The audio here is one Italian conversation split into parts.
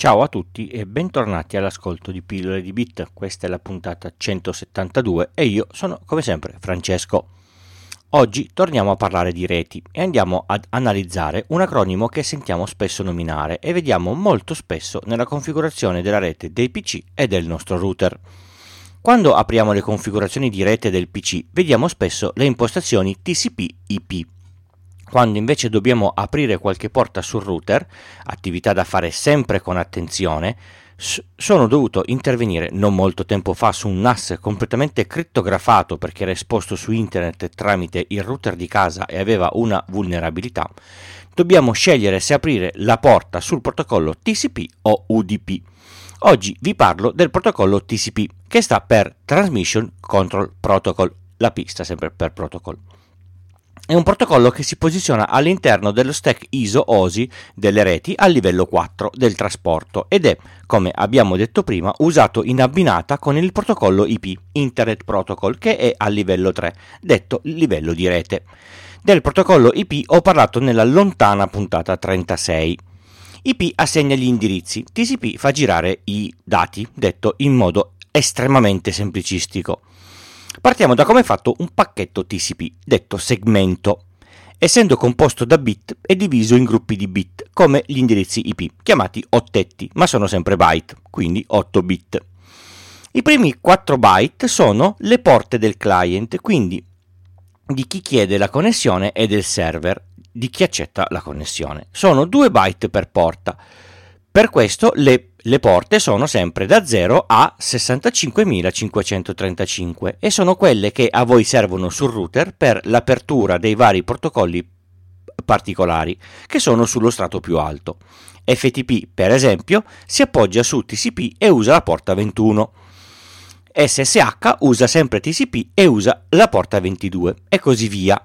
Ciao a tutti e bentornati all'ascolto di Pillole di Bit. Questa è la puntata 172 e io sono come sempre Francesco. Oggi torniamo a parlare di reti e andiamo ad analizzare un acronimo che sentiamo spesso nominare e vediamo molto spesso nella configurazione della rete dei PC e del nostro router. Quando apriamo le configurazioni di rete del PC vediamo spesso le impostazioni TCP/IP quando invece dobbiamo aprire qualche porta sul router, attività da fare sempre con attenzione, sono dovuto intervenire non molto tempo fa su un NAS completamente crittografato perché era esposto su internet tramite il router di casa e aveva una vulnerabilità. Dobbiamo scegliere se aprire la porta sul protocollo TCP o UDP. Oggi vi parlo del protocollo TCP che sta per Transmission Control Protocol, la P sta sempre per protocol. È un protocollo che si posiziona all'interno dello stack ISO OSI delle reti a livello 4 del trasporto ed è, come abbiamo detto prima, usato in abbinata con il protocollo IP, Internet Protocol, che è a livello 3, detto livello di rete. Del protocollo IP ho parlato nella lontana puntata 36. IP assegna gli indirizzi, TCP fa girare i dati, detto in modo estremamente semplicistico. Partiamo da come è fatto un pacchetto TCP, detto segmento. Essendo composto da bit, è diviso in gruppi di bit, come gli indirizzi IP, chiamati ottetti, ma sono sempre byte, quindi 8 bit. I primi 4 byte sono le porte del client, quindi di chi chiede la connessione e del server, di chi accetta la connessione. Sono 2 byte per porta. Per questo le, le porte sono sempre da 0 a 65.535 e sono quelle che a voi servono sul router per l'apertura dei vari protocolli particolari che sono sullo strato più alto. FTP, per esempio, si appoggia su TCP e usa la porta 21. SSH usa sempre TCP e usa la porta 22 e così via.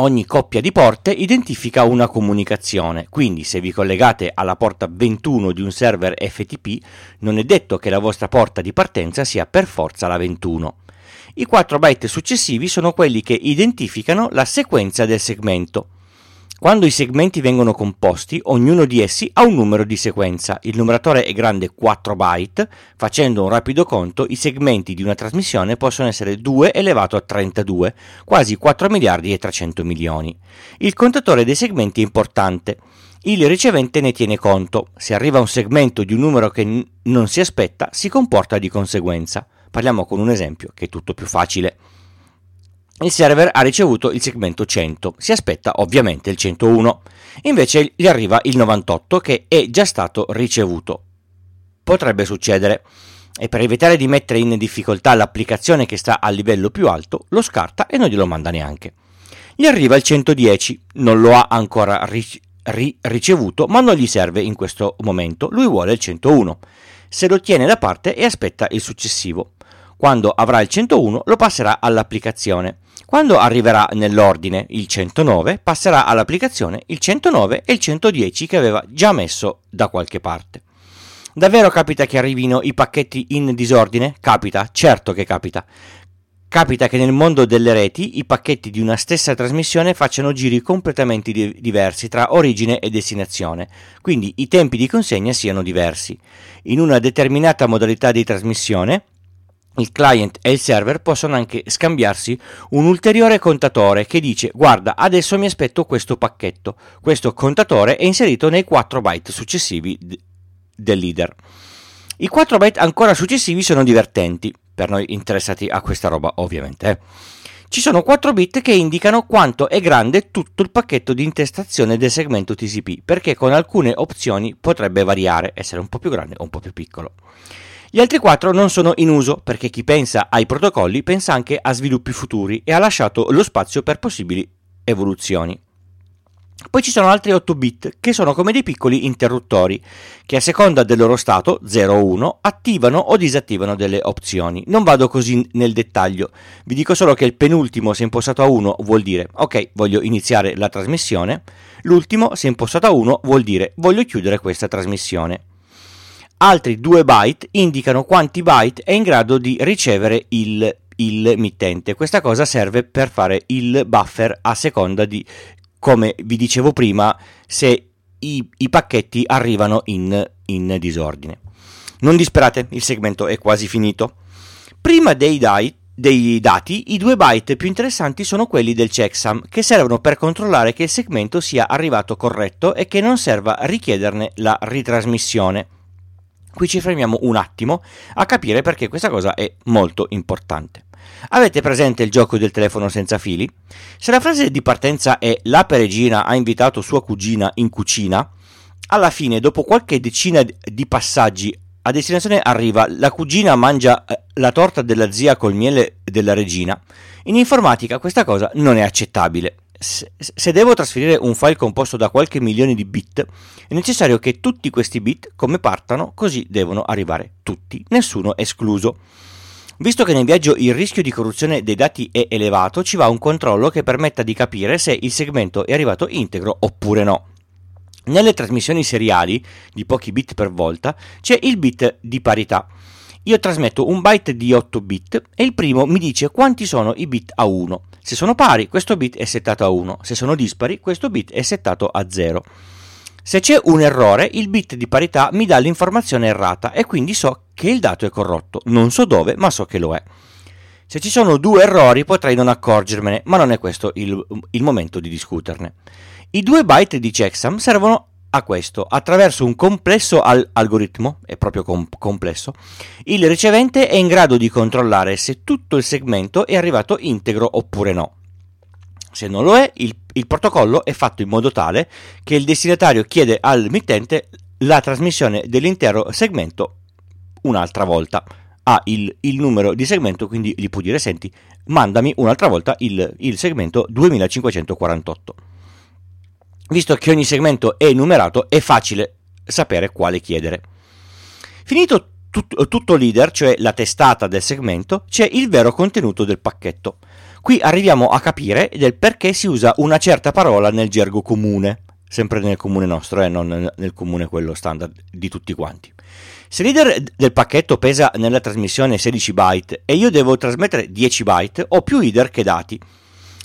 Ogni coppia di porte identifica una comunicazione, quindi se vi collegate alla porta 21 di un server FTP non è detto che la vostra porta di partenza sia per forza la 21. I 4 byte successivi sono quelli che identificano la sequenza del segmento. Quando i segmenti vengono composti, ognuno di essi ha un numero di sequenza. Il numeratore è grande 4 byte. Facendo un rapido conto, i segmenti di una trasmissione possono essere 2 elevato a 32, quasi 4 miliardi e 300 milioni. Il contatore dei segmenti è importante. Il ricevente ne tiene conto. Se arriva un segmento di un numero che n- non si aspetta, si comporta di conseguenza. Parliamo con un esempio che è tutto più facile. Il server ha ricevuto il segmento 100, si aspetta ovviamente il 101, invece gli arriva il 98 che è già stato ricevuto. Potrebbe succedere e per evitare di mettere in difficoltà l'applicazione che sta a livello più alto, lo scarta e non glielo manda neanche. Gli arriva il 110, non lo ha ancora ri- ri- ricevuto, ma non gli serve in questo momento, lui vuole il 101. Se lo tiene da parte e aspetta il successivo. Quando avrà il 101 lo passerà all'applicazione. Quando arriverà nell'ordine il 109, passerà all'applicazione il 109 e il 110 che aveva già messo da qualche parte. Davvero capita che arrivino i pacchetti in disordine? Capita, certo che capita. Capita che nel mondo delle reti i pacchetti di una stessa trasmissione facciano giri completamente di- diversi tra origine e destinazione, quindi i tempi di consegna siano diversi. In una determinata modalità di trasmissione, il client e il server possono anche scambiarsi un ulteriore contatore che dice guarda adesso mi aspetto questo pacchetto. Questo contatore è inserito nei 4 byte successivi d- del leader. I 4 byte ancora successivi sono divertenti, per noi interessati a questa roba ovviamente. Eh. Ci sono 4 bit che indicano quanto è grande tutto il pacchetto di intestazione del segmento TCP, perché con alcune opzioni potrebbe variare, essere un po' più grande o un po' più piccolo. Gli altri quattro non sono in uso perché chi pensa ai protocolli pensa anche a sviluppi futuri e ha lasciato lo spazio per possibili evoluzioni. Poi ci sono altri 8 bit che sono come dei piccoli interruttori che a seconda del loro stato 0 o 1 attivano o disattivano delle opzioni. Non vado così nel dettaglio, vi dico solo che il penultimo se impostato a 1 vuol dire ok voglio iniziare la trasmissione, l'ultimo se impostato a 1 vuol dire voglio chiudere questa trasmissione. Altri 2 byte indicano quanti byte è in grado di ricevere il, il mittente. Questa cosa serve per fare il buffer a seconda di, come vi dicevo prima, se i, i pacchetti arrivano in, in disordine. Non disperate, il segmento è quasi finito. Prima dei, dai, dei dati, i due byte più interessanti sono quelli del checksum, che servono per controllare che il segmento sia arrivato corretto e che non serva richiederne la ritrasmissione. Qui ci fermiamo un attimo a capire perché questa cosa è molto importante. Avete presente il gioco del telefono senza fili? Se la frase di partenza è la peregina ha invitato sua cugina in cucina, alla fine, dopo qualche decina di passaggi a destinazione arriva la cugina mangia eh, la torta della zia col miele della regina. In informatica questa cosa non è accettabile. Se devo trasferire un file composto da qualche milione di bit, è necessario che tutti questi bit, come partano, così devono arrivare tutti, nessuno escluso. Visto che nel viaggio il rischio di corruzione dei dati è elevato, ci va un controllo che permetta di capire se il segmento è arrivato integro oppure no. Nelle trasmissioni seriali di pochi bit per volta c'è il bit di parità. Io trasmetto un byte di 8 bit e il primo mi dice quanti sono i bit a 1. Se sono pari, questo bit è settato a 1, se sono dispari, questo bit è settato a 0. Se c'è un errore, il bit di parità mi dà l'informazione errata e quindi so che il dato è corrotto. Non so dove, ma so che lo è. Se ci sono due errori potrei non accorgermene, ma non è questo il, il momento di discuterne. I due byte di checksum servono a questo, attraverso un complesso al- algoritmo, è proprio com- complesso, il ricevente è in grado di controllare se tutto il segmento è arrivato integro oppure no. Se non lo è, il, il protocollo è fatto in modo tale che il destinatario chiede al mittente la trasmissione dell'intero segmento un'altra volta. Ha il, il, numero di segmento, quindi gli può dire: Senti, mandami un'altra volta il, il segmento 2548. Visto che ogni segmento è numerato, è facile sapere quale chiedere. Finito tut, tutto leader, cioè la testata del segmento, c'è il vero contenuto del pacchetto. Qui arriviamo a capire del perché si usa una certa parola nel gergo comune, sempre nel comune nostro, eh, non nel comune quello standard di tutti quanti. Se il leader del pacchetto pesa nella trasmissione 16 byte e io devo trasmettere 10 byte, ho più header che dati.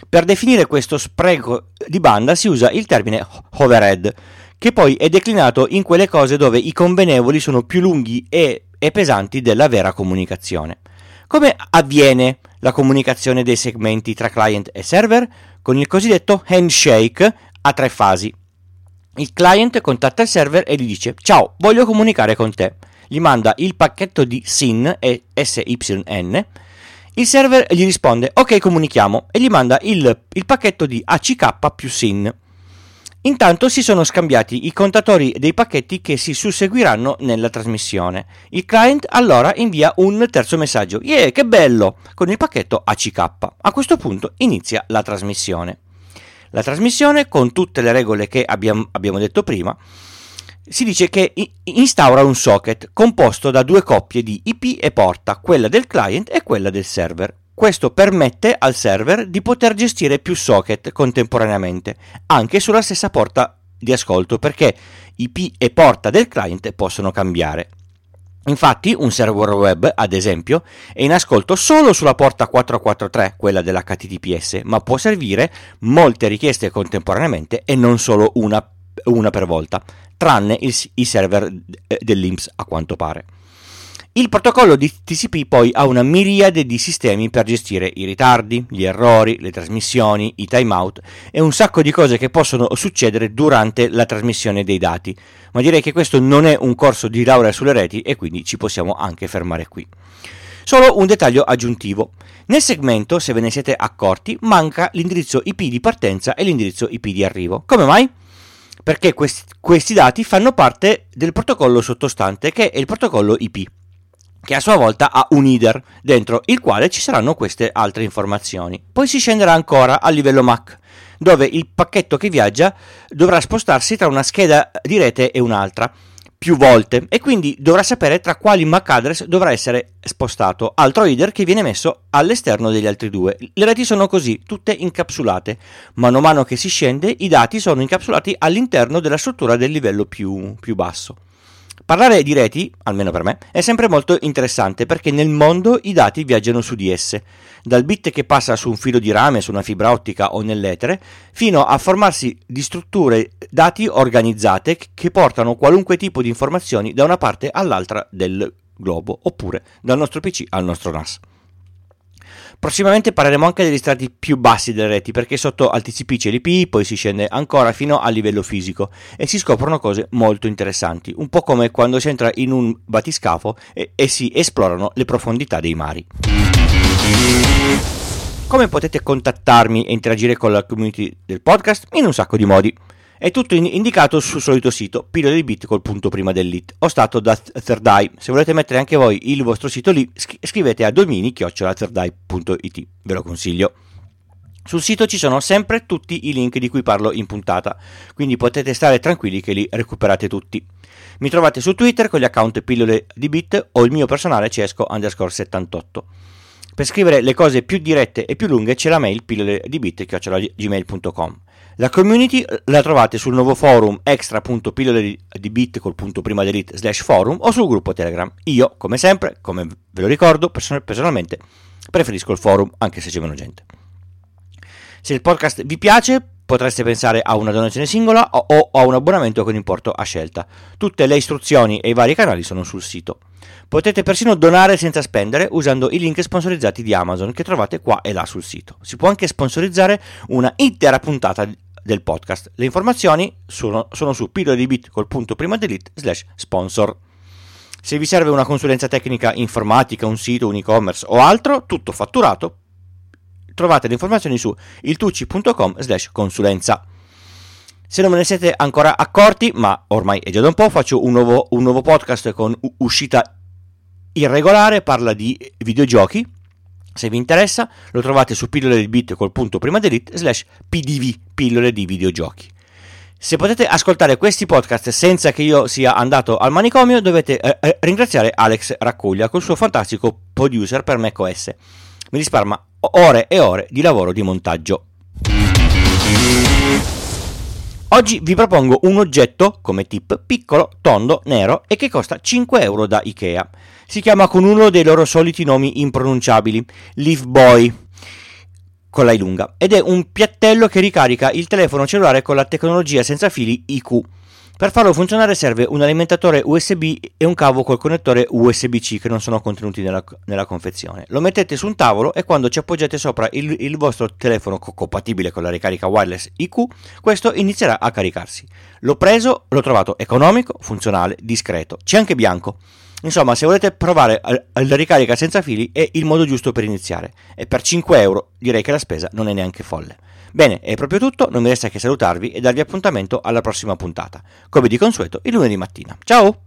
Per definire questo spreco di banda si usa il termine overhead, che poi è declinato in quelle cose dove i convenevoli sono più lunghi e, e pesanti della vera comunicazione. Come avviene la comunicazione dei segmenti tra client e server? Con il cosiddetto handshake a tre fasi. Il client contatta il server e gli dice ciao, voglio comunicare con te. Gli manda il pacchetto di SYN e SYN il server gli risponde ok comunichiamo e gli manda il, il pacchetto di ACK più SYN. Intanto si sono scambiati i contatori dei pacchetti che si susseguiranno nella trasmissione. Il client allora invia un terzo messaggio, yeah, che bello, con il pacchetto ACK. A questo punto inizia la trasmissione. La trasmissione, con tutte le regole che abbiamo, abbiamo detto prima, si dice che instaura un socket composto da due coppie di IP e porta, quella del client e quella del server. Questo permette al server di poter gestire più socket contemporaneamente, anche sulla stessa porta di ascolto, perché IP e porta del client possono cambiare. Infatti, un server web, ad esempio, è in ascolto solo sulla porta 443, quella dell'HTTPS, ma può servire molte richieste contemporaneamente e non solo una, una per volta tranne il, i server eh, dell'IMS a quanto pare. Il protocollo di TCP poi ha una miriade di sistemi per gestire i ritardi, gli errori, le trasmissioni, i timeout e un sacco di cose che possono succedere durante la trasmissione dei dati. Ma direi che questo non è un corso di laurea sulle reti e quindi ci possiamo anche fermare qui. Solo un dettaglio aggiuntivo. Nel segmento, se ve ne siete accorti, manca l'indirizzo IP di partenza e l'indirizzo IP di arrivo. Come mai? Perché questi, questi dati fanno parte del protocollo sottostante che è il protocollo IP che a sua volta ha un header dentro il quale ci saranno queste altre informazioni. Poi si scenderà ancora a livello MAC, dove il pacchetto che viaggia dovrà spostarsi tra una scheda di rete e un'altra più volte e quindi dovrà sapere tra quali MAC address dovrà essere spostato, altro header che viene messo all'esterno degli altri due. Le reti sono così, tutte incapsulate. Mano a mano che si scende, i dati sono incapsulati all'interno della struttura del livello più, più basso. Parlare di reti, almeno per me, è sempre molto interessante perché nel mondo i dati viaggiano su di esse, dal bit che passa su un filo di rame, su una fibra ottica o nell'etere, fino a formarsi di strutture dati organizzate che portano qualunque tipo di informazioni da una parte all'altra del globo, oppure dal nostro PC al nostro NAS. Prossimamente parleremo anche degli strati più bassi delle reti, perché sotto al TCP c'è l'IP, poi si scende ancora fino al livello fisico e si scoprono cose molto interessanti, un po' come quando si entra in un batiscafo e, e si esplorano le profondità dei mari. Come potete contattarmi e interagire con la community del podcast? In un sacco di modi. È tutto indicato sul solito sito pillole di bit col punto prima dell'it, stato da Third Eye. Se volete mettere anche voi il vostro sito lì, scrivete a domini-thirdeye.it, ve lo consiglio. Sul sito ci sono sempre tutti i link di cui parlo in puntata, quindi potete stare tranquilli che li recuperate tutti. Mi trovate su Twitter con gli account pillole di bit o il mio personale cesco underscore 78. Per scrivere le cose più dirette e più lunghe c'è la mail pillole di bit.gmail.com. La community la trovate sul nuovo forum extra.pillole di bit col punto prima delete slash forum o sul gruppo Telegram. Io, come sempre, come ve lo ricordo, personalmente preferisco il forum anche se c'è meno gente. Se il podcast vi piace, potreste pensare a una donazione singola o a un abbonamento con importo a scelta. Tutte le istruzioni e i vari canali sono sul sito. Potete persino donare senza spendere usando i link sponsorizzati di Amazon che trovate qua e là sul sito. Si può anche sponsorizzare una intera puntata del podcast. Le informazioni sono, sono su pillole col punto prima delete slash sponsor. Se vi serve una consulenza tecnica informatica, un sito, un e-commerce o altro, tutto fatturato, trovate le informazioni su iltucci.com slash consulenza. Se non me ne siete ancora accorti, ma ormai è già da un po', faccio un nuovo, un nuovo podcast con uscita irregolare, parla di videogiochi, se vi interessa, lo trovate su pillole di bit col punto prima delete slash pdv, pillole di videogiochi. Se potete ascoltare questi podcast senza che io sia andato al manicomio, dovete eh, eh ringraziare Alex Raccuglia col suo fantastico producer per macOS. Mi risparma ore e ore di lavoro di montaggio. Oggi vi propongo un oggetto, come tip, piccolo, tondo, nero e che costa 5 euro da Ikea. Si chiama con uno dei loro soliti nomi impronunciabili, Leaf Boy, con la lunga, ed è un piattello che ricarica il telefono cellulare con la tecnologia senza fili IQ. Per farlo funzionare serve un alimentatore USB e un cavo col connettore USB-C che non sono contenuti nella, nella, confezione. Lo mettete su un tavolo e quando ci appoggiate sopra il, il vostro telefono co- compatibile con la ricarica wireless IQ, questo inizierà a caricarsi. L'ho preso, l'ho trovato economico, funzionale, discreto, c'è anche bianco. Insomma, se volete provare la ricarica senza fili è il modo giusto per iniziare e per 5 euro direi che la spesa non è neanche folle. Bene, è proprio tutto, non mi resta che salutarvi e darvi appuntamento alla prossima puntata, come di consueto il lunedì mattina. Ciao!